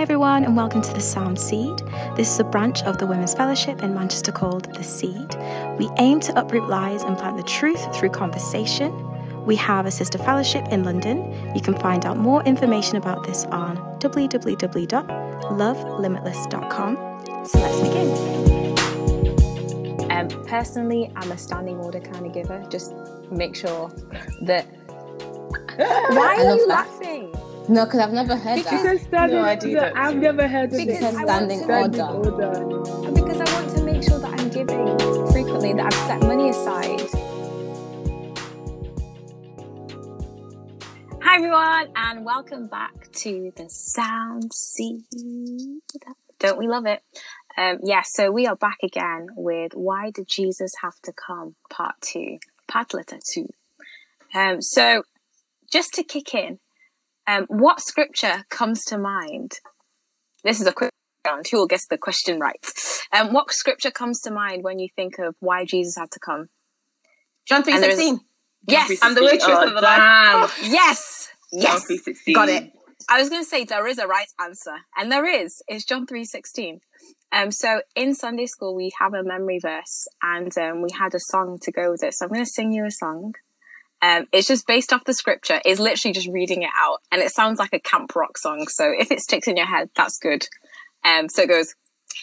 Hi, everyone, and welcome to the Sound Seed. This is a branch of the Women's Fellowship in Manchester called The Seed. We aim to uproot lies and plant the truth through conversation. We have a sister fellowship in London. You can find out more information about this on www.lovelimitless.com. So let's begin. Um, personally, I'm a standing order kind of giver. Just make sure that. Why are you that. laughing? No, because I've never heard Because that. Because standing No, I do order, that I've never heard of Because it. I want standing to- Standing order. order. Because I want to make sure that I'm giving frequently, that I've set money aside. Hi, everyone, and welcome back to the Sound Seed. Don't we love it? Um, yeah, so we are back again with Why Did Jesus Have to Come? Part 2, part letter 2. Um, so, just to kick in, um, what scripture comes to mind? This is a quick round. Who will guess the question right? Um, what scripture comes to mind when you think of why Jesus had to come? John three And there is- sixteen. Yes, I'm the waitress Oh, of the life. yes, John yes. three sixteen. Got it. I was going to say there is a right answer, and there is. It's John three sixteen. Um, so in Sunday school we have a memory verse, and um, we had a song to go with it. So I'm going to sing you a song. Um, it's just based off the scripture. It's literally just reading it out, and it sounds like a camp rock song. So if it sticks in your head, that's good. Um, so it goes,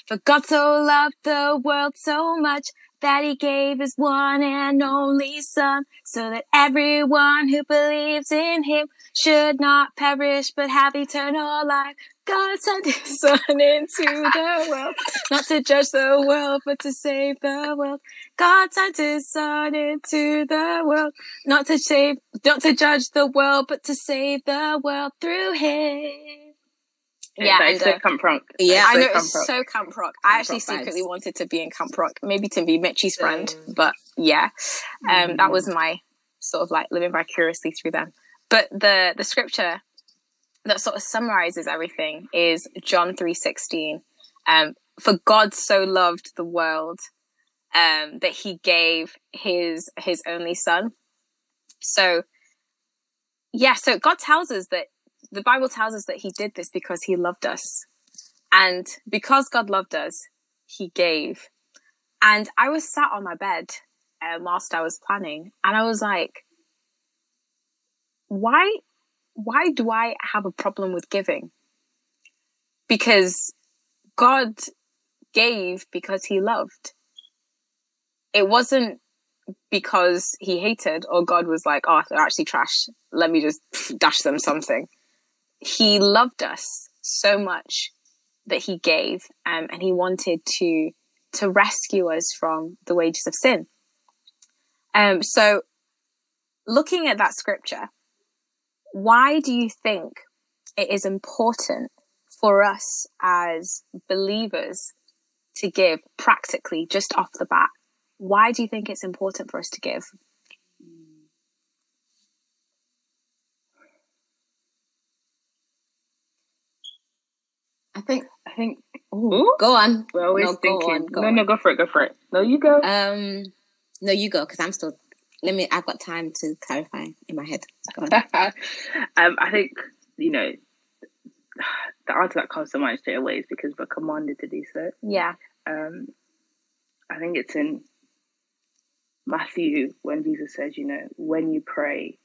"For God so loved the world so much." That he gave his one and only son, so that everyone who believes in him should not perish but have eternal life. God sent his son into the world, not to judge the world, but to save the world. God sent his son into the world, not to save, not to judge the world, but to save the world through him. Yeah, that and, uh, camp rock. Yeah. I know it's so camp rock. I actually secretly wanted to be in camp rock, maybe to be Mitchie's friend, but yeah, um, that Mm. was my sort of like living vicariously through them. But the the scripture that sort of summarizes everything is John three sixteen. Um, for God so loved the world um, that He gave His His only Son. So yeah, so God tells us that the Bible tells us that He did this because He loved us. And because God loved us, He gave. And I was sat on my bed um, whilst I was planning, and I was like, why, why do I have a problem with giving? Because God gave because He loved. It wasn't because He hated or God was like, oh, they're actually trash. Let me just dash them something. He loved us so much that he gave um, and he wanted to to rescue us from the wages of sin um, so looking at that scripture why do you think it is important for us as believers to give practically just off the bat why do you think it's important for us to give I think. I think Ooh, go on. we're always no, go thinking. on. Go no, on. no, go for it. Go for it. No, you go. Um, no, you go because I'm still. Let me. I've got time to clarify in my head. Um, I think you know the answer that comes to mind straight away is because we're commanded to do so. yeah Um, I think it's in Matthew when Jesus says, you know, when you pray,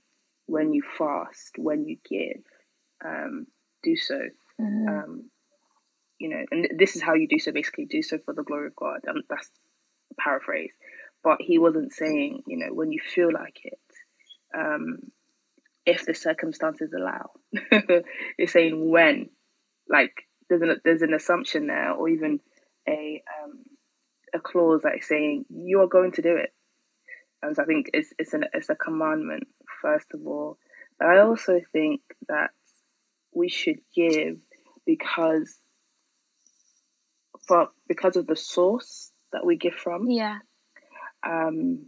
when you fast, when you give, um, do so. Um, you know, and this is how you do so. Basically, do so for the glory of God. Um, that's a paraphrase, but he wasn't saying, you know, when you feel like it, um, if the circumstances allow. He's saying when, like there's an there's an assumption there, or even a um, a clause that is saying you are going to do it. And so I think it's it's an it's a commandment first of all. But I also think that we should give because for because of the source that we give from. yeah Um,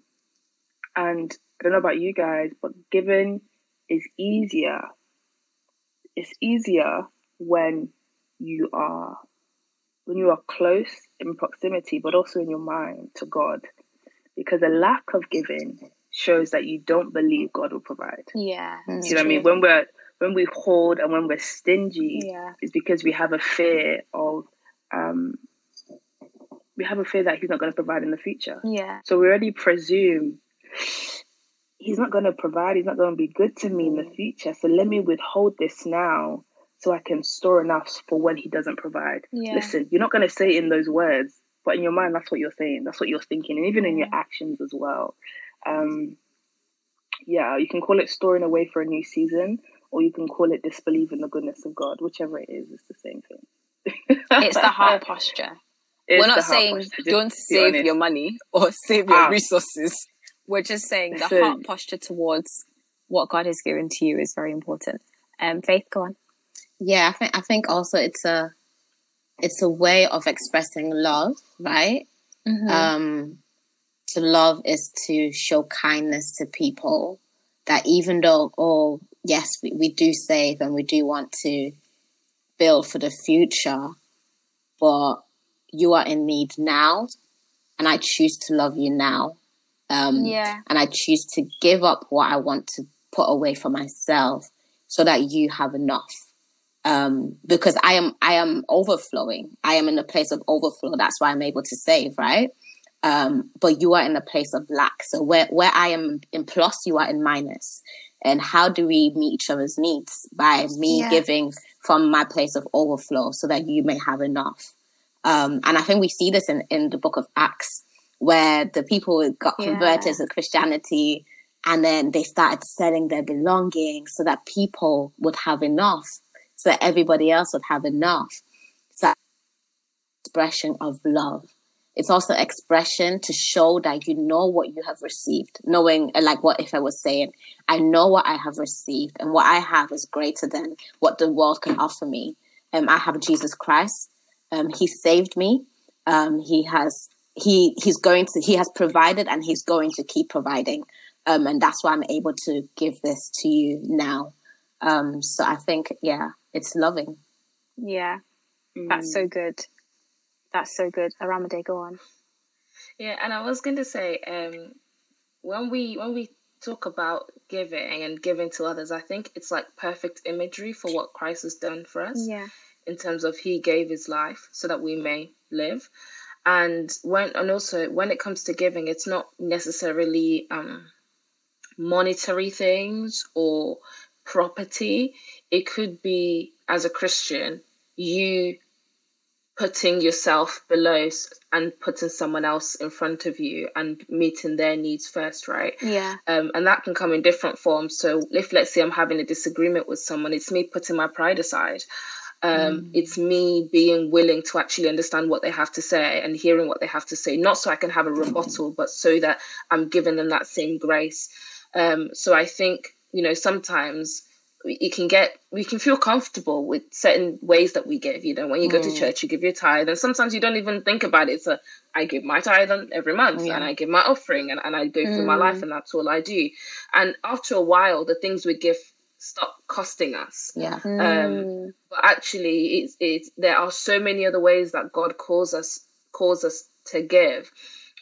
and I don't know about you guys, but giving is easier. It's easier when you are when you are close in proximity, but also in your mind to God, because a lack of giving shows that you don't believe God will provide. yeah you know what I mean? When we're when we hoard and when we're stingy Yeah. is because we have a fear of um, we have a fear that he's not going to provide in the future. Yeah. So we already presume he's not going to provide, he's not going to be good to me in the future. So let me withhold this now so I can store enough for when he doesn't provide. Yeah. Listen, you're not going to say it in those words, but in your mind, that's what you're saying. That's what you're thinking, and even in your actions as well. Um, yeah, you can call it storing away for a new season, or you can call it disbelief in the goodness of God. Whichever it is, it's the same thing. It's the heart posture. It's We're not the saying posture, don't save honest. your money or save your Ah. resources. We're just saying the So- heart posture towards what God has given to you is very important. Um, Faith, go on. Yeah, I think I think also it's a it's a way of expressing love, right? Um, to love is to show kindness to people. That even though, oh yes, we, we do save and we do want to build for the future, but you are in need now, and I choose to love you now. Um, Yeah. and I choose to give up what I want to put away for myself so that you have enough. Um, because I am, I am overflowing. I am in a place of overflow. That's why I'm able to save, right? Um, but you are in a place of lack. So where, where I am in plus, you are in minus. And how do we meet each other's needs? By me Yeah. giving from my place of overflow so that you may have enough. Um, and I think we see this in, in the book of Acts, where the people got Yeah. converted to Christianity and then they started selling their belongings so that people would have enough, so that everybody else would have enough. It's that expression of love. It's also expression to show that you know what you have received, knowing like what if I was saying, I know what I have received, and what I have is greater than what the world can offer me. Um, I have Jesus Christ. Um, he saved me. Um, he has he he's going to he has provided and he's going to keep providing. Um, and that's why I'm able to give this to you now. Um, so I think yeah, it's loving. Yeah. That's so good. That's so good. Aramide, go on. Yeah, and I was going to say, um, when we when we talk about giving and giving to others, I think it's like perfect imagery for what Christ has done for us. Yeah. In terms of he gave his life so that we may live and when and also when it comes to giving it's not necessarily um monetary things or property it could be as a christian you putting yourself below and putting someone else in front of you and meeting their needs first right Yeah. um, and that can come in different forms. So if let's say I'm having a disagreement with someone, it's me putting my pride aside. Um, It's me being willing to actually understand what they have to say and hearing what they have to say, not so I can have a rebuttal, but so that I'm giving them that same grace. Um, so I think you know sometimes you can get we can feel comfortable with certain ways that we give. You know, when you go to church, you give your tithe, and sometimes you don't even think about it. So I give my tithe on every month, and I give my offering, and, and I go through my life, and that's all I do. And after a while, the things we give stop costing us. Yeah. Um, but actually, it's, it's there are so many other ways that God calls us calls us to give.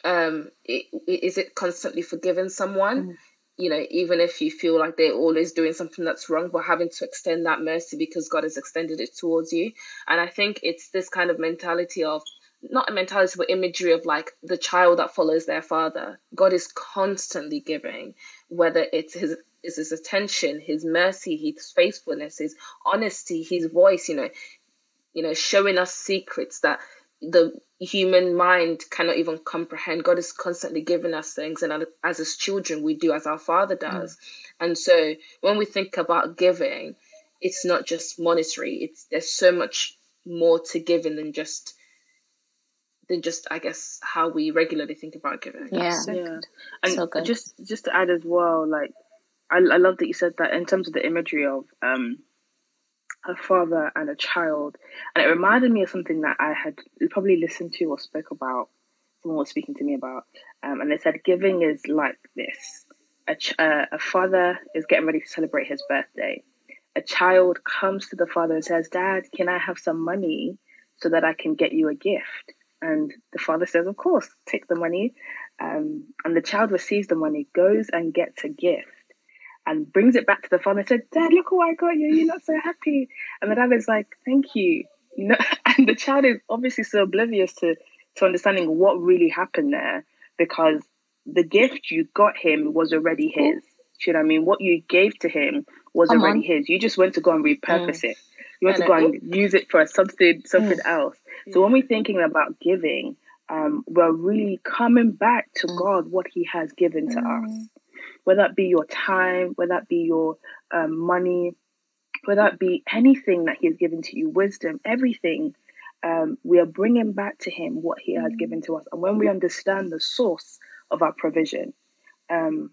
Um, i- i- is it constantly forgiving someone? You know, even if you feel like they're always doing something that's wrong, but having to extend that mercy because God has extended it towards you. And I think it's this kind of mentality of not a mentality, but imagery of like the child that follows their father. God is constantly giving, whether it's his is his attention, his mercy, his faithfulness, his honesty, his voice, you know, you know, showing us secrets that the human mind cannot even comprehend. God is constantly giving us things, and as his children, we do as our Father mm. does. And so, when we think about giving, it's not just monetary. It's there's so much more to giving than just than just I guess how we regularly think about giving. Yeah. yeah and So good. just just to add as well like I, I love that you said that in terms of the imagery of um a father and a child. And it reminded me of something that i had probably listened to or spoke about someone was speaking to me about um, and they said giving is like this. A, ch- uh, a father is getting ready to celebrate his birthday. A child comes to the father and says dad can i have some money so that i can get you a gift and the father says of course take the money. Um, and the child receives the money, goes and gets a gift. And brings it back to the father and said, Dad, look what I got you. You're not so happy. And the dad is like, Thank you. you know, and the child is obviously so oblivious to, to understanding what really happened there because the gift you got him was already his. Do you know what I mean? What you gave to him was Come already on. his. You just went to go and repurpose Mm. it. You went to go and use it for something something Mm. else. So when we're thinking about giving, um, we're really coming back to Mm. God what He has given to Mm. us, whether that be your time, whether that be your um, money, whether that be anything that He has given to you, wisdom, everything. Um, we are bringing back to Him what He has given to us, and when we understand the source of our provision, um,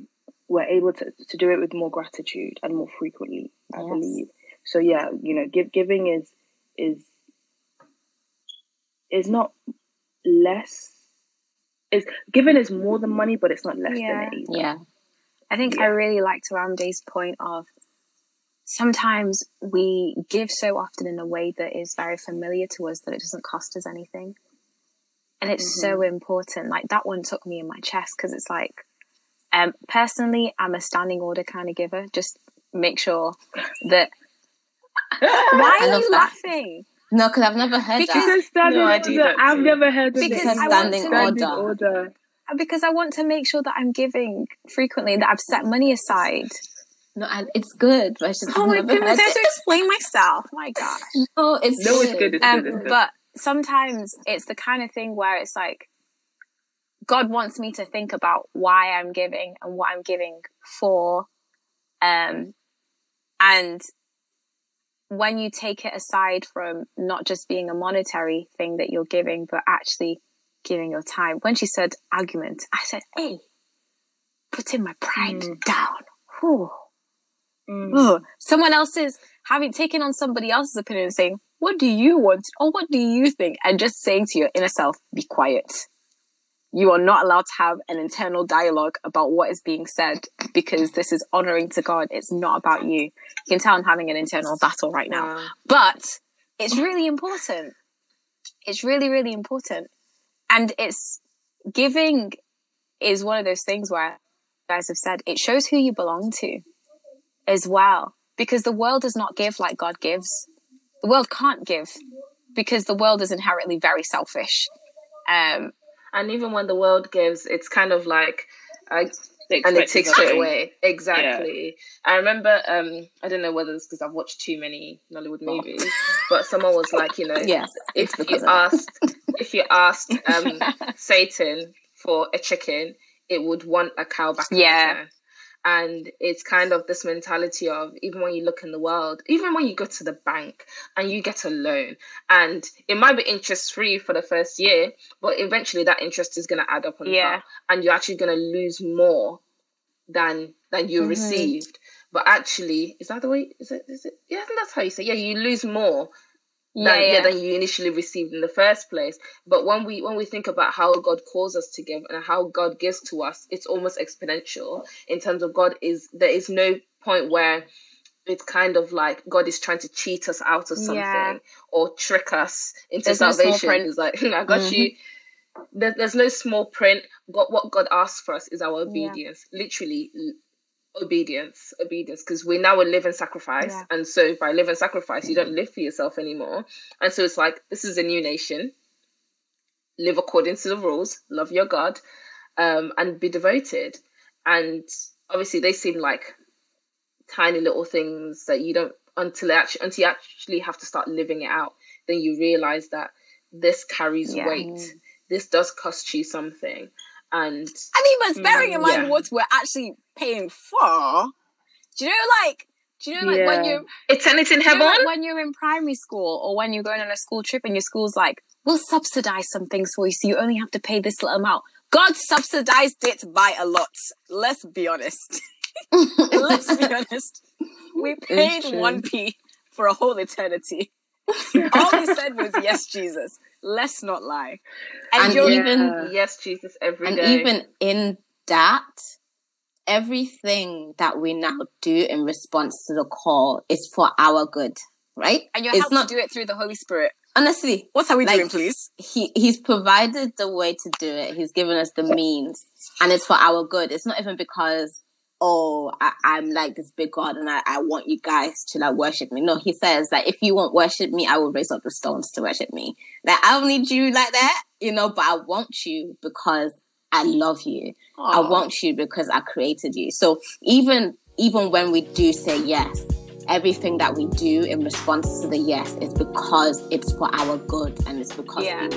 we're able to, to do it with more gratitude and more frequently. I Yes. believe. So yeah, you know, give, giving is is is not less. Is giving is more than money, but it's not less Yeah. than it. Either. Yeah. I think Yeah. I really liked Ramde's point of sometimes we give so often in a way that is very familiar to us that it doesn't cost us anything. And it's so important. Like that one took me in my chest because it's like, um, personally, I'm a standing order kind of giver. Just make sure that. Why are you that. laughing? No, because I've never heard Because- that. Because standing No, I do order, that I've never heard of Because this. Because standing Standing order. order. Because I want to make sure that I'm giving frequently, that I've set money aside. No, I, it's good, but it's just Oh I've my never goodness, I have to explain myself. My gosh. No, it's No, it's good. It's Um, good. It's good. but sometimes it's the kind of thing where it's like God wants me to think about why I'm giving and what I'm giving for. Um, and when you take it aside from not just being a monetary thing that you're giving, but actually giving your time. When she said argument, I said, hey, putting my pride Mm. down. Whew. Mm. Ugh. someone else's having taken on somebody else's opinion and saying, What do you want? Or what do you think? And just saying to your inner self, Be quiet. You are not allowed to have an internal dialogue about what is being said because this is honoring to God. It's not about you. You can tell I'm having an internal battle right now. Wow. But it's really important. It's really, really important. And it's giving is one of those things where guys have said it shows who you belong to as well. Because the world does not give like God gives. The world can't give because the world is inherently very selfish. Um, And even when the world gives, it's kind of like, I, They and it takes straight away. Exactly. I remember, um, I don't know whether it's because I've watched too many Nollywood movies, but someone was like, you know, Yes, if you asked, if you asked um, Satan for a chicken, it would want a cow back. Yeah. And it's kind of this mentality of even when you look in the world, even when you go to the bank and you get a loan, and it might be interest free for the first year, but eventually that interest is going to add up on Yeah. top, and you're actually going to lose more than than you Mhm. received. But actually, is that the way? Is it? Is it? Yeah, I think that's how you say. Yeah, you lose more yeah, than, yeah. yeah. than you initially received in the first place. But when we when we think about how God calls us to give and how God gives to us, it's almost exponential in terms of God is there is no point where it's kind of like God is trying to cheat us out of something Yeah. or trick us into There's salvation. print. It's like I got you. Mm-hmm. There, there's no small print. God, what God asks for us is our obedience. Literally, obedience, obedience. Because we're now a living sacrifice, Yeah. and so by living sacrifice, you don't live for yourself anymore. And so it's like this is a new nation. Live according to the rules. Love your God, um, and be devoted. And obviously, they seem like tiny little things that you don't until actually until you actually have to start living it out. Then you realize that this carries Yeah. weight. This does cost you something, and I mean, but bearing in mm, mind Yeah. what we're actually paying for, do you know, like, do you know, like, when Yeah. you're eternity in Do you know, heaven. like, when you're in primary school or when you're going on a school trip and your school's like, we'll subsidize some things for you, so you only have to pay this little amount. God subsidized it by a lot. Let's be honest. Let's be honest. We paid one p for a whole eternity. All he said was, "Yes, Jesus." Let's not lie. And, And you're even- Yeah. yes, Jesus, every and day. even in that, everything that we now do in response to the call is for our good, right? and you're it's not to do it through the Holy Spirit. honestly. What are we Like- doing, please? He he's provided the way to do it. He's given us the means, and it's for our good. It's not even because oh, I, am like this big God and I, I want you guys to like worship me. No, he says that if you won't worship me, I will raise up the stones to worship me. Like I don't need you like that, you know, but I want you because I love you. Aww. I want you because I created you. So even even when we do say yes, everything that we do in response to the yes is because it's for our good and it's because yeah.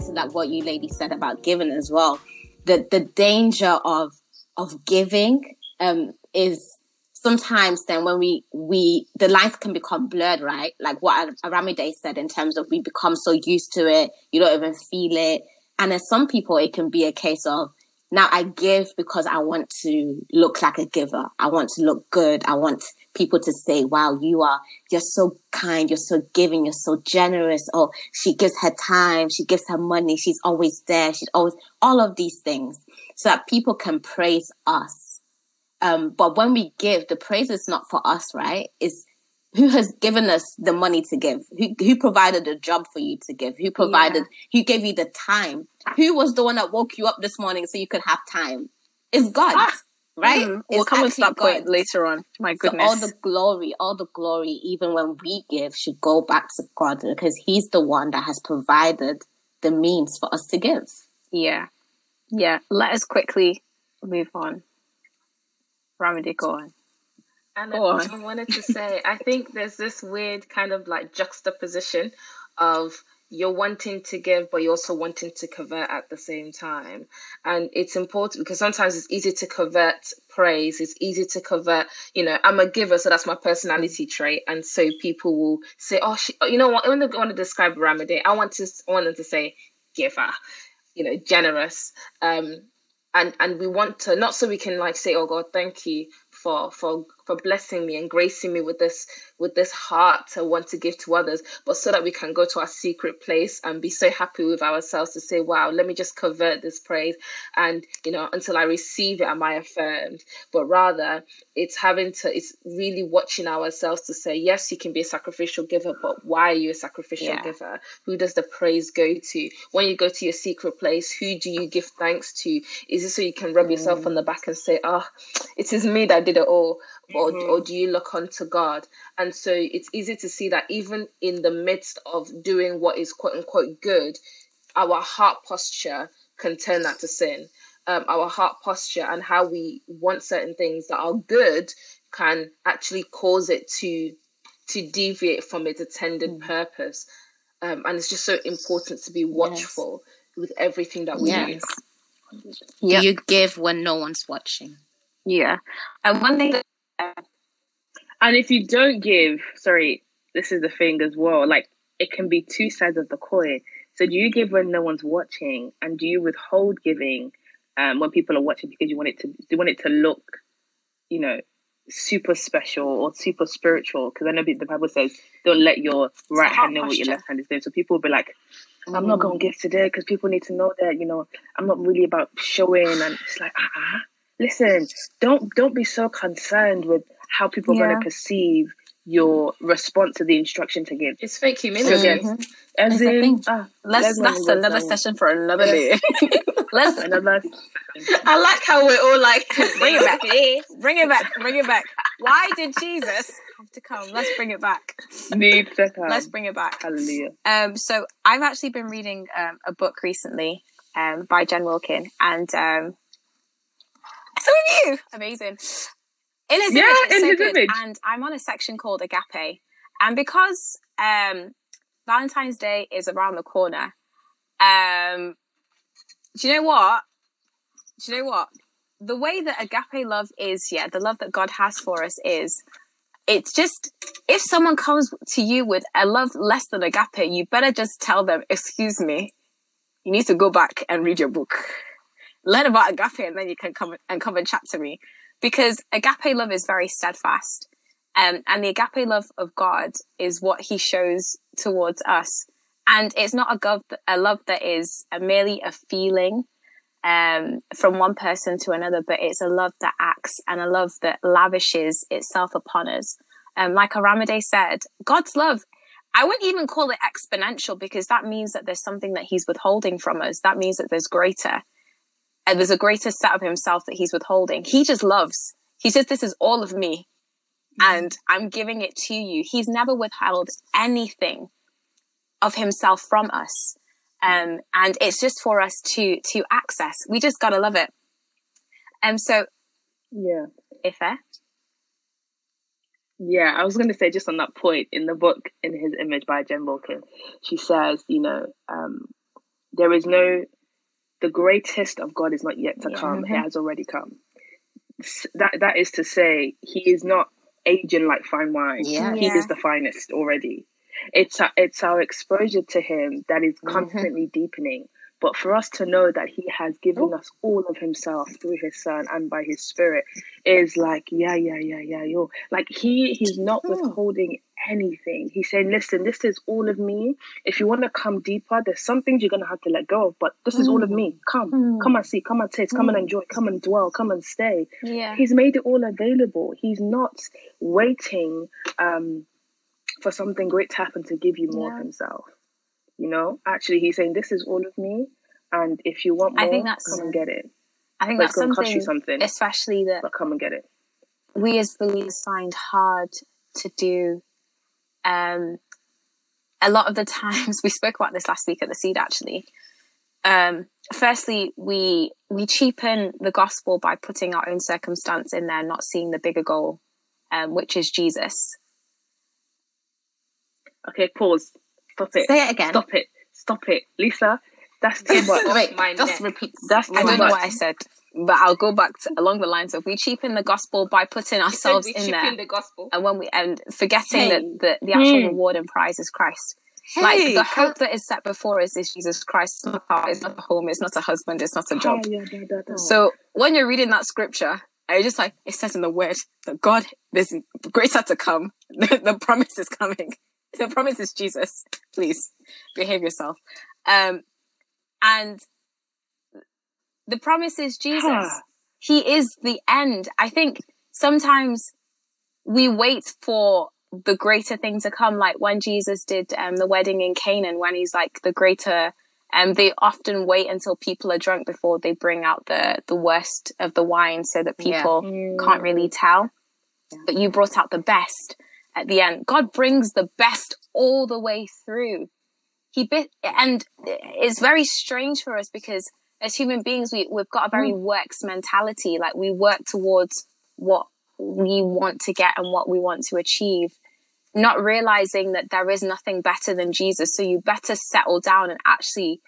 To that, what you lady said about giving as well, the the danger of of giving um, is sometimes then when we we the lines can become blurred, right? Like what Aramide said in terms of we become so used to it, you don't even feel it. And then some people, it can be a case of now I give because I want to look like a giver. I want to look good. I want people to say, wow, you are, you're so kind. You're so giving. You're so generous. Oh, she gives her time. She gives her money. She's always there. She's always, all of these things so that people can praise us. Um, but when we give, the praise is not for us, right? It's who has given us the money to give? Who, who provided a job for you to give? Who provided, yeah. who gave you the time? Who was the one that woke you up this morning so you could have time? It's God. Ah right? Mm, we'll come to that point later on. My goodness. So all the glory, all the glory, even when we give, should go back to God because He's the one that has provided the means for us to give. Yeah. Yeah. Let us quickly move on. Ramadi, go on. And go on. I wanted to say, I think there's this weird kind of like juxtaposition of you're wanting to give, but you're also wanting to convert at the same time. And it's important because sometimes it's easy to convert praise. It's easy to convert, you know, I'm a giver, so that's my personality trait. And so people will say, oh, she, you know what, when they want to describe Ramadan, I want to I want them to say giver, you know, generous. Um, and, and we want to, not so we can like say, oh God, thank you, for for for blessing me and gracing me with this with this heart to want to give to others but so that we can go to our secret place and be so happy with ourselves to say wow let me just convert this praise and you know until i receive it am i affirmed? But rather it's having to it's really watching ourselves to say yes you can be a sacrificial giver but why are you a sacrificial yeah. giver? Who does the praise go to? When you go to your secret place who do you give thanks to? Is it so you can rub mm. yourself on the back and say oh it is me that did it all or, mm-hmm. or do you look unto god and so it's easy to see that even in the midst of doing what is quote unquote good our heart posture can turn that to sin um, our heart posture and how we want certain things that are good can actually cause it to to deviate from its intended mm. purpose um, and it's just so important to be watchful yes. with everything that we yes. do yep. you give when no one's watching yeah and one thing and if you don't give, sorry, this is the thing as well. Like it can be two sides of the coin. So do you give when no one's watching, and do you withhold giving um, when people are watching because you want it to you want it to look, you know, super special or super spiritual? Because I know the Bible says don't let your right hand know what your left hand is doing. So people will be like, I'm mm. not going to give today because people need to know that you know I'm not really about showing, and it's like ah. Uh-uh listen, don't don't be so concerned with how people yeah. are going to perceive your response to the instruction to give. It's fake humility. Mm-hmm. As in, ah, let's that's another session for another day. let's another. I like how we're all like bring it back, bring it back, bring it back. Why did Jesus have to come? Let's bring it back. Need to come. Let's bring it back. Hallelujah. Um, so I've actually been reading um, a book recently um, by Jen Wilkin, and um, so are you. Amazing. In his yeah, image, in so his good. Image. And I'm on a section called Agape. And because um, Valentine's Day is around the corner, um, do you know what? Do you know what? The way that agape love is, yeah, the love that God has for us is, it's just, if someone comes to you with a love less than agape, you better just tell them, excuse me, you need to go back and read your book learn about agape and then you can come and come and chat to me because agape love is very steadfast um, and the agape love of god is what he shows towards us and it's not a, gov- a love that is a merely a feeling um, from one person to another, but it's a love that acts and a love that lavishes itself upon us. Um, like Aramide said, God's love, I wouldn't even call it exponential because that means that there's something that he's withholding from us. That means that there's greater. And there's a greater set of himself that he's withholding. He just loves. He says, This is all of me. And I'm giving it to you. He's never withheld anything of himself from us. Um, and it's just for us to to access. We just gotta love it. And um, so yeah. Ife. Yeah, I was going to say just on that point in the book In His Image by Jen Wilkin, she says, you know, um, there is no, the greatest of God is not yet to yeah. come; mm-hmm. it has already come. That that is to say, He is not aging like fine wine. Yeah. He yeah. is the finest already. It's a, it's our exposure to Him that is mm-hmm. constantly mm-hmm. deepening. But for us to know that He has given us all of Himself through His Son and by His Spirit is like, yeah, yeah, yeah, yeah, yo. Like He He's not hmm. withholding anything. He's saying, listen, this is all of me. If you want to come deeper, there's some things you're gonna have to let go of, but this is all of me. Come, mm. come and see, come and taste, come and hmm. enjoy, come and dwell, come and stay. Yeah. He's made it all available. He's not waiting um for something great to happen to give you more yeah. of himself. You know, actually, he's saying, "This is all of me, and if you want more, I think that's, come and get it." I think but that's something, something, especially that. But come and get it. We as believers find hard to do. Um, a lot of the times we spoke about this last week at the seed actually. Um, firstly, we we cheapen the gospel by putting our own circumstance in there, not seeing the bigger goal, um, which is Jesus. Okay, pause. Stop it. Say it again. Stop it. Stop it. Lisa, that's too much. Wait, my just neck. repeat. That's I don't know what I said, but I'll go back to, along the lines of we cheapen the gospel by putting ourselves in there. the gospel. And when we and forgetting hey. that the, the actual hmm. reward and prize is Christ. Hey, like the hope that is set before us is Jesus Christ. It's not a car, it's not a home, it's not a husband, it's not a job. So when you're reading that scripture, I just like it says in the word that God, there's greater to come. the, the promise is coming. the promise is Jesus. Please behave yourself. Um, and the promise is Jesus. He is the end. I think sometimes we wait for the greater thing to come, like when Jesus did um, the wedding in Canaan, when he's like the greater. And um, they often wait until people are drunk before they bring out the the worst of the wine, so that people yeah. mm. can't really tell. Yeah. But you brought out the best at the end. God brings the best all the way through. He bit, and it's very strange for us because as human beings, we, we've got a very mm. works mentality. Like we work towards what we want to get and what we want to achieve, not realizing that there is nothing better than Jesus. So you better settle down and actually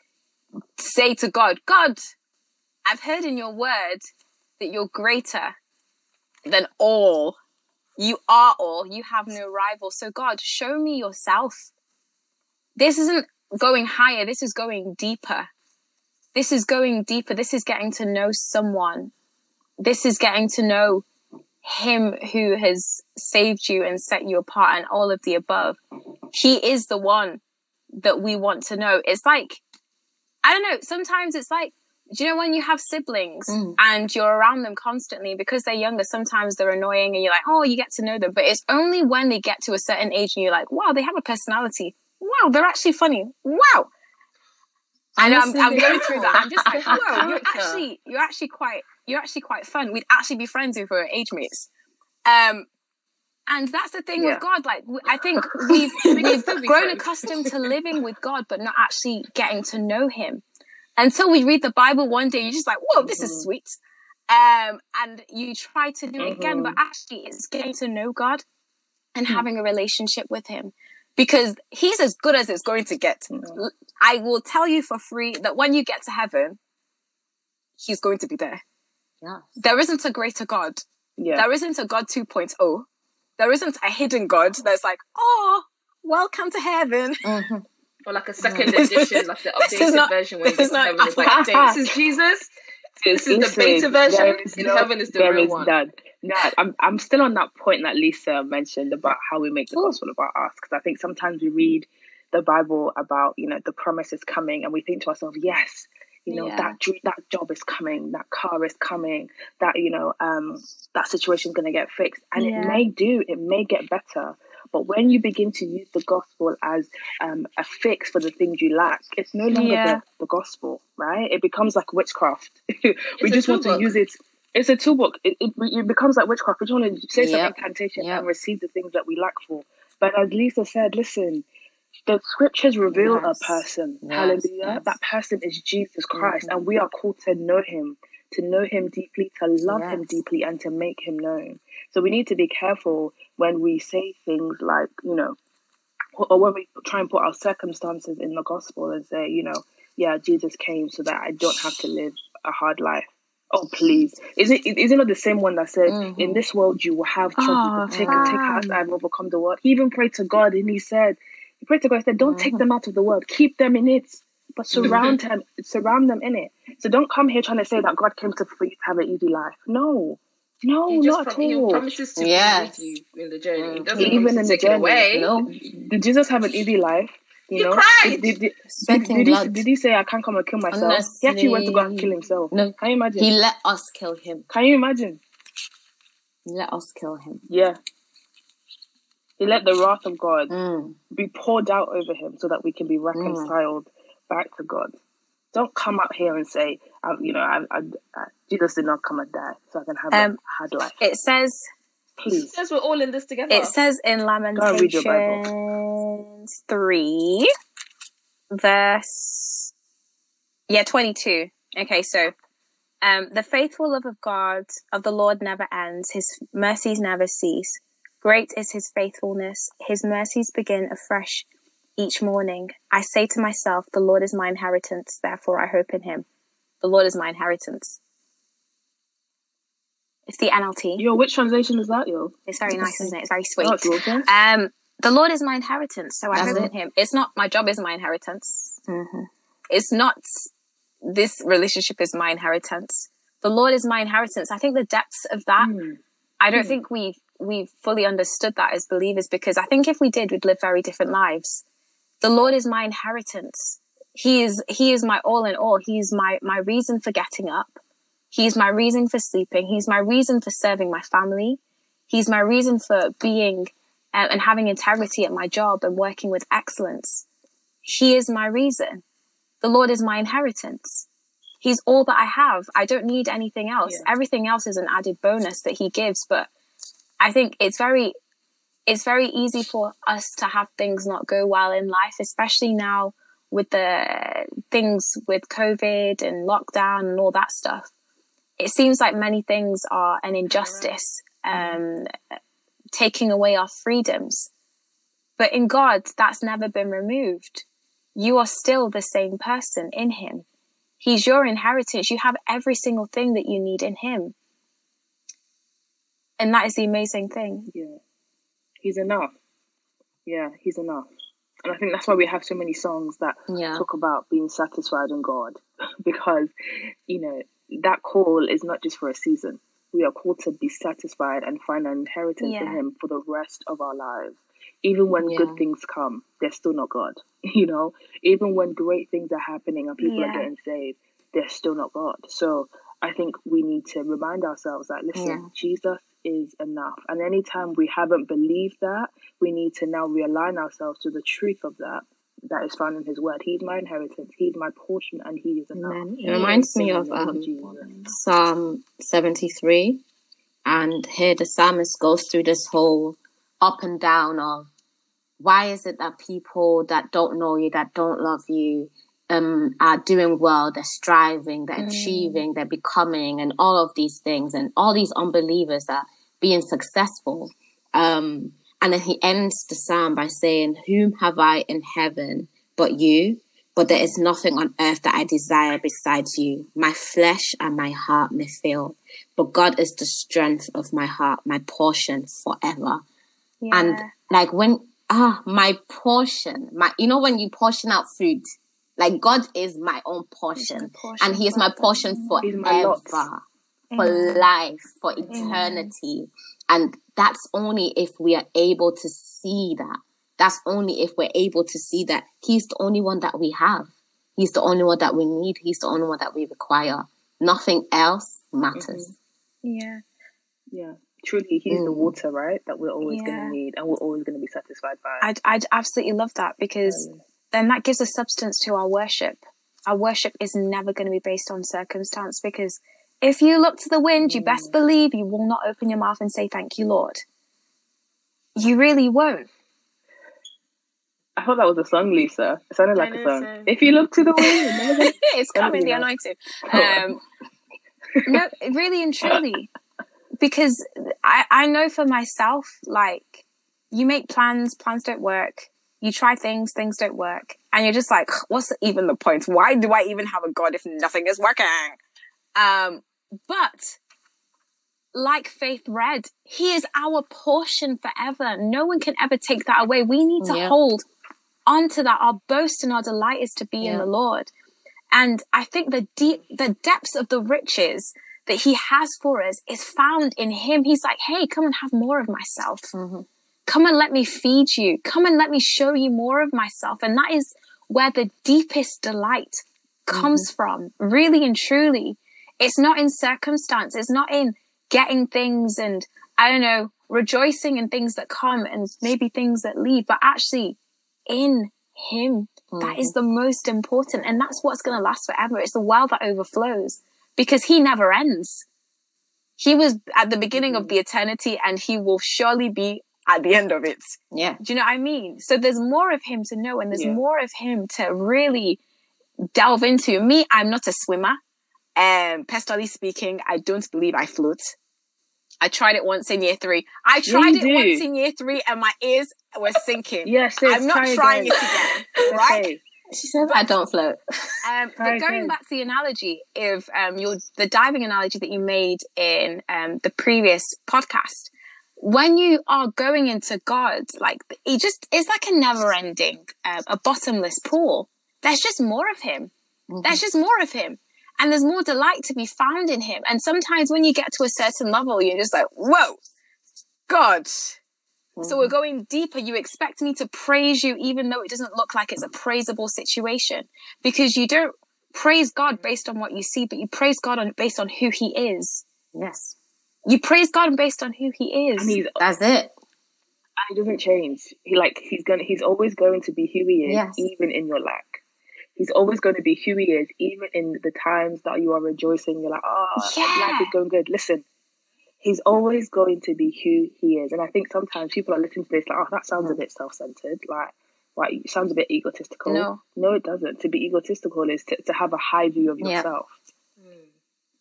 say to God, God, I've heard in your word that you're greater than all you are all, you have no rival. So, God, show me yourself. This isn't going higher, this is going deeper. This is going deeper. This is getting to know someone. This is getting to know him who has saved you and set you apart and all of the above. He is the one that we want to know. It's like, I don't know, sometimes it's like do you know when you have siblings mm. and you're around them constantly because they're younger sometimes they're annoying and you're like oh you get to know them but it's only when they get to a certain age and you're like wow they have a personality wow they're actually funny wow I know I'm, I'm, going through that. I'm just like, whoa, you're actually you're actually quite you're actually quite fun. We'd actually be friends if we were age mates. Um, and that's the thing yeah. with God. Like I think we've we've grown accustomed to living with God, but not actually getting to know Him until we read the Bible one day, you're just like, whoa, this mm-hmm. is sweet. Um, and you try to do it mm-hmm. again, but mm-hmm. actually it's getting to know God and mm-hmm. having a relationship with Him because He's as good as it's going to get. Mm-hmm. I will tell you for free that when you get to heaven, He's going to be there. Yeah. There isn't a greater God. Yeah. There isn't a God 2.0. There isn't a hidden God that's like, oh, welcome to heaven. Or like a second edition, like the updated not, version where you get to heaven. It's like, this is Jesus. This is the beta version. In no, heaven is the real is one. None. No, I'm I'm still on that point that Lisa mentioned about how we make the Ooh. gospel about us because I think sometimes we read the Bible about you know the promise is coming and we think to ourselves, yes, You know Yeah. that that job is coming, that car is coming, that you know um, that situation's going to get fixed, and Yeah. it may do, it may get better. But when you begin to use the gospel as um, a fix for the things you lack, it's no longer Yeah. the, the gospel, right? It becomes like witchcraft. we a just want to use it. It's a toolbox. It, it, it becomes like witchcraft. We just want to say some incantation Yep. and receive the things that we lack for. But as Lisa said, listen, the scriptures reveal Yes. a person. Yes, Hallelujah. yes. That person is Jesus Christ, and we are called to know him, to know him deeply, to love him deeply, and to make him known. So we need to be careful when we say things like, you know, or when we try and put our circumstances in the gospel and say, you know, yeah, Jesus came so that I don't have to live a hard life. Oh please! Is it is it not the same one that said, Mhm. "In this world you will have trouble, Oh, take take heart, I've overcome the world." He even prayed to God, and he said, "He prayed to God, he said, don't take them out of the world, keep them in it, but surround them, surround them in it. So don't come here trying to say that God came to for you to have an easy life. No, no, He just not prom- at he all. promises to Yes. be with you in the journey. He Mm. doesn't Even promise in to the take it journey, away. No. Did Jesus have an easy life? You, You know, cried. Did, did, did, Sweating did, he, did he say I can't come and kill myself? He actually went to go and kill himself. No. Can you imagine? He let us kill him. Can you imagine? Let us kill him. Yeah. He let the wrath of God Mm. be poured out over him so that we can be reconciled back to God. Don't come out here and say, um, you know, I, I, I, Jesus did not come and die so I can have Um, a hard life. It says He Please. says we're all in this together. it says in and read your Bible. Lamentations three, verse yeah twenty two. Okay, so um, the faithful love of God of the Lord never ends; His mercies never cease. Great is His faithfulness; His mercies begin afresh each morning. I say to myself, "The Lord is my inheritance; therefore I hope in Him." The Lord is my inheritance. It's the NLT. Yo, which translation is that, yo? It's very nice, isn't it? It's very sweet. Oh. Um, the Lord is my inheritance, so I That's hope in. Him. It's not my job is my inheritance. Mhm. It's not this relationship is my inheritance. The Lord is my inheritance. I think the depths of that. Mm. I don't think we've we've fully understood that as believers because I think if we did, we'd live very different lives. The Lord is my inheritance. He is He is my all in all. He is my my reason for getting up. He's my reason for sleeping. He's my reason for serving my family. He's my reason for being uh, and having integrity at my job and working with excellence. He is my reason. The Lord is my inheritance. He's all that I have. I don't need anything else. Yeah. Everything else is an added bonus that he gives, but I think it's very it's very easy for us to have things not go well in life, especially now with the things with COVID and lockdown and all that stuff. It seems like many things are an injustice, um, taking away our freedoms. But in God, that's never been removed. You are still the same person in Him. He's your inheritance. You have every single thing that you need in Him. And that is the amazing thing. Yeah. He's enough. Yeah, he's enough. And I think that's why we have so many songs that Yeah. talk about being satisfied in God. because, you know, that call is not just for a season. We are called to be satisfied and find an inheritance in Him for the rest of our lives. Even when Yeah. good things come, they're still not God. You know, even when great things are happening and people Yeah. are getting saved, they're still not God. So I think we need to remind ourselves that, listen, Yeah. Jesus is enough. And anytime we haven't believed that, we need to now realign ourselves to the truth of that that is found in his word. He's my inheritance, he's my portion, and he is enough. Amen. It reminds me of um, Psalm 73. And here the psalmist goes through this whole up and down of why is it that people that don't know you, that don't love you, um, are doing well, they're striving, they're achieving, they're becoming, and all of these things, and all these unbelievers are being successful. Um, and then he ends the psalm by saying, Whom have I in heaven but you? But there is nothing on earth that I desire besides you. My flesh and my heart may fail, but God is the strength of my heart, my portion forever. Yeah. And like when ah my portion, my you know when you portion out food, like God is my own portion, portion and He is my portion He's my forever, lot. for life, for eternity, and that's only if we are able to see that. That's only if we're able to see that He's the only one that we have. He's the only one that we need. He's the only one that we require. Nothing else matters. Mm-hmm. Yeah. Yeah. Truly, he's mm. the water, right? That we're always yeah. going to need and we're always going to be satisfied by. I'd, I'd absolutely love that because um, then that gives a substance to our worship. Our worship is never going to be based on circumstance because if you look to the wind, you best believe you will not open your mouth and say, Thank you, Lord. You really won't. I thought that was a song, Lisa. It sounded like a song. If you look to the wind, it's coming, the anointing. Um, no, really and truly, because I, I know for myself, like you make plans, plans don't work. You try things, things don't work, and you're just like, what's even the point? Why do I even have a God if nothing is working? Um, but like Faith read, He is our portion forever. No one can ever take that away. We need to yeah. hold onto that. Our boast and our delight is to be yeah. in the Lord. And I think the deep, the depths of the riches that He has for us is found in Him. He's like, hey, come and have more of myself. Mm-hmm. Come and let me feed you. Come and let me show you more of myself. And that is where the deepest delight comes mm-hmm. from, really and truly. It's not in circumstance. It's not in getting things and I don't know, rejoicing in things that come and maybe things that leave, but actually in Him. Mm-hmm. That is mm-hmm. the most important. And that's what's going to last forever. It's the well that overflows because He never ends. He was at the beginning mm-hmm. of the eternity and He will surely be at the end of it. Yeah. Do you know what I mean? So there's more of Him to know and there's yeah. more of Him to really delve into. Me, I'm not a swimmer. Um, personally speaking, I don't believe I float. I tried it once in year three. I tried it once in year three and my ears were sinking. yes, I'm not try trying again. it again. right? Okay. She said, "I don't float." Um, but going back to the analogy of um, your the diving analogy that you made in um, the previous podcast, when you are going into God, like it just is like a never-ending, uh, a bottomless pool. There's just more of Him. Mm-hmm. There's just more of Him and there's more delight to be found in him. And sometimes when you get to a certain level, you're just like, whoa, God. Mm-hmm. So we're mm-hmm. going deeper. You expect me to praise you, even though it doesn't look like it's a praisable situation, because you don't praise God based on what you see, but you praise God on based on who He is. Yes, you praise God based on who He is. And he's, That's it. And he doesn't change. He like he's gonna. He's always going to be who He is, yes. even in your lack. He's always going to be who he is, even in the times that you are rejoicing. You're like, ah, oh, yeah. life is going good. Listen, he's always going to be who he is. And I think sometimes people are listening to this like, oh, that sounds a bit self centered. Like, like, it sounds a bit egotistical. No. No, it doesn't. To be egotistical is to, to have a high view of yourself.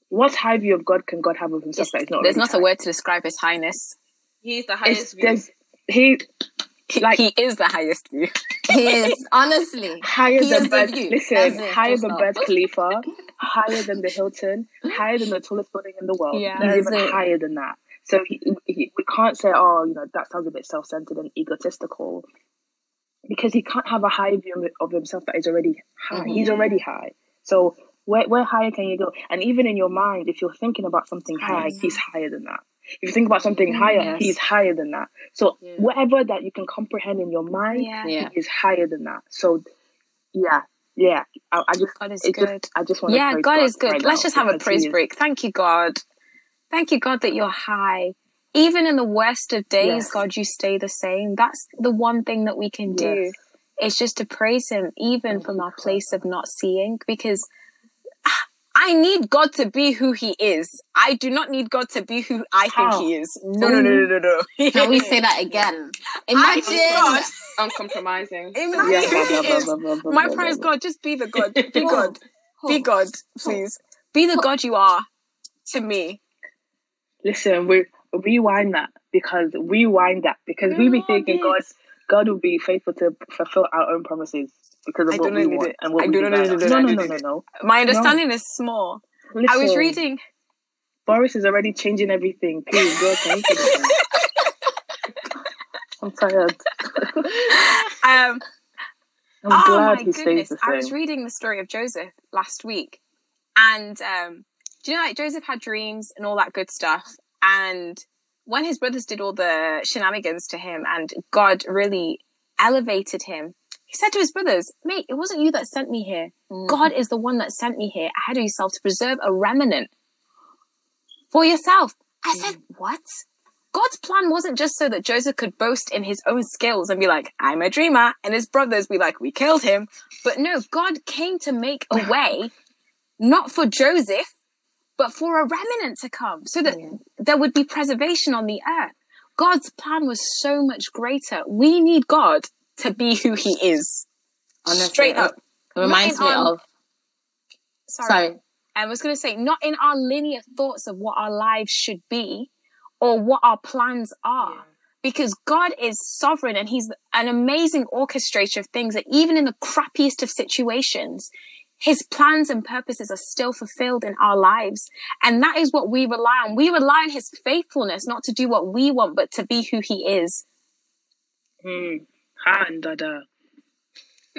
Yeah. What high view of God can God have of himself it's, that is not There's not high? a word to describe his highness. He's the highest it's, He like he is the highest view. He is honestly higher he than Burj. Listen, higher than Burj Khalifa, higher than the Hilton, higher than the tallest building in the world. Yeah, He's even it. higher than that. So he, he, we can't say, oh, you know, that sounds a bit self-centered and egotistical, because he can't have a high view of himself that is already high. Mm-hmm. He's already high. So where where higher can you go? And even in your mind, if you're thinking about something high, he's higher than that. If you think about something mm, higher, yes. he's higher than that. So yeah. whatever that you can comprehend in your mind, yeah. he is higher than that. So yeah, yeah. I, I just God is good. Just, I just want yeah, God, God is good. Right Let's just have a praise break. Thank you, God. Thank you, God, that you're high. Even in the worst of days, yes. God, you stay the same. That's the one thing that we can do. Yes. It's just to praise Him, even from our place of not seeing, because I need God to be who He is. I do not need God to be who I think He is. No, no, no, no, no, no. Can we say that again? Imagine uncompromising. Imagine My prayer is God, just be the God. Be God. Be God, please. Be the God you are to me. Listen, we rewind that because rewind that because we be thinking God, God will be faithful to fulfill our own promises because of I what we want and what I we do not know. No, no, no, no, no. My understanding no. is small. Listen, I was reading. Boris is already changing everything. Please, God, can you I'm tired. um, I'm oh glad he goodness. the. I was reading the story of Joseph last week, and um, do you know, like Joseph had dreams and all that good stuff, and when his brothers did all the shenanigans to him, and God really elevated him, he said to his brothers, mate, it wasn't you that sent me here. Mm. God is the one that sent me here ahead of yourself to preserve a remnant for yourself. I mm. said, what? God's plan wasn't just so that Joseph could boast in his own skills and be like, I'm a dreamer, and his brothers be like, we killed him. But no, God came to make a way, not for Joseph, but for a remnant to come so that yeah. there would be preservation on the earth. God's plan was so much greater. We need God to be who he is. Honestly, Straight up. It reminds me our, of. Sorry. sorry. I was going to say, not in our linear thoughts of what our lives should be or what our plans are. Yeah. Because God is sovereign and He's an amazing orchestrator of things that even in the crappiest of situations, his plans and purposes are still fulfilled in our lives. And that is what we rely on. We rely on his faithfulness, not to do what we want, but to be who he is. Hmm. Dada.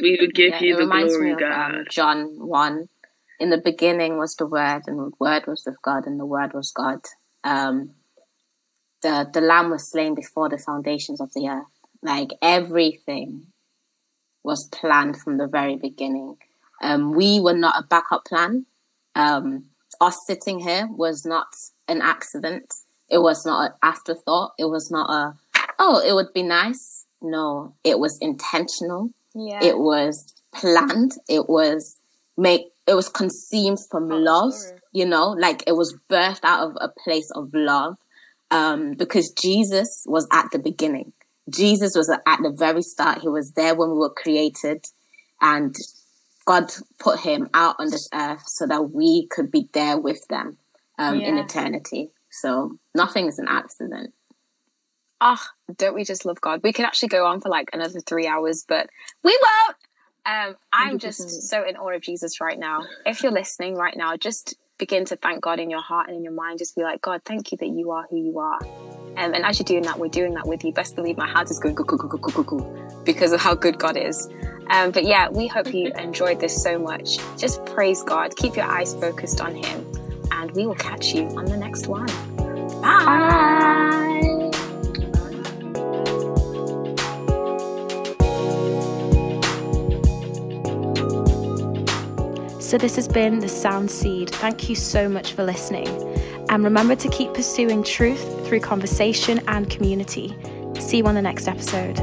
We would give yeah, you the glory, of, God. Um, John 1. In the beginning was the Word, and the Word was with God, and the Word was God. Um, the, the Lamb was slain before the foundations of the earth. Like everything was planned from the very beginning um, we were not a backup plan. Um, us sitting here was not an accident. It was not an afterthought. It was not a, oh, it would be nice. No, it was intentional. Yeah. It was planned. It was make, it was conceived from oh, love, sorry. you know, like it was birthed out of a place of love. Um, because Jesus was at the beginning. Jesus was at the very start. He was there when we were created and God put him out on this earth so that we could be there with them um, yeah. in eternity. So nothing is an accident. Ah, oh, don't we just love God? We could actually go on for like another three hours, but we won't. Um, I'm just so in awe of Jesus right now. If you're listening right now, just begin to thank God in your heart and in your mind. Just be like, God, thank you that you are who you are. Um, and as you're doing that, we're doing that with you. Best believe my heart is going go, go, go, go, go, go, because of how good God is. Um, but yeah, we hope you enjoyed this so much. Just praise God, keep your eyes focused on Him, and we will catch you on the next one. Bye. Bye. So, this has been The Sound Seed. Thank you so much for listening. And remember to keep pursuing truth through conversation and community. See you on the next episode.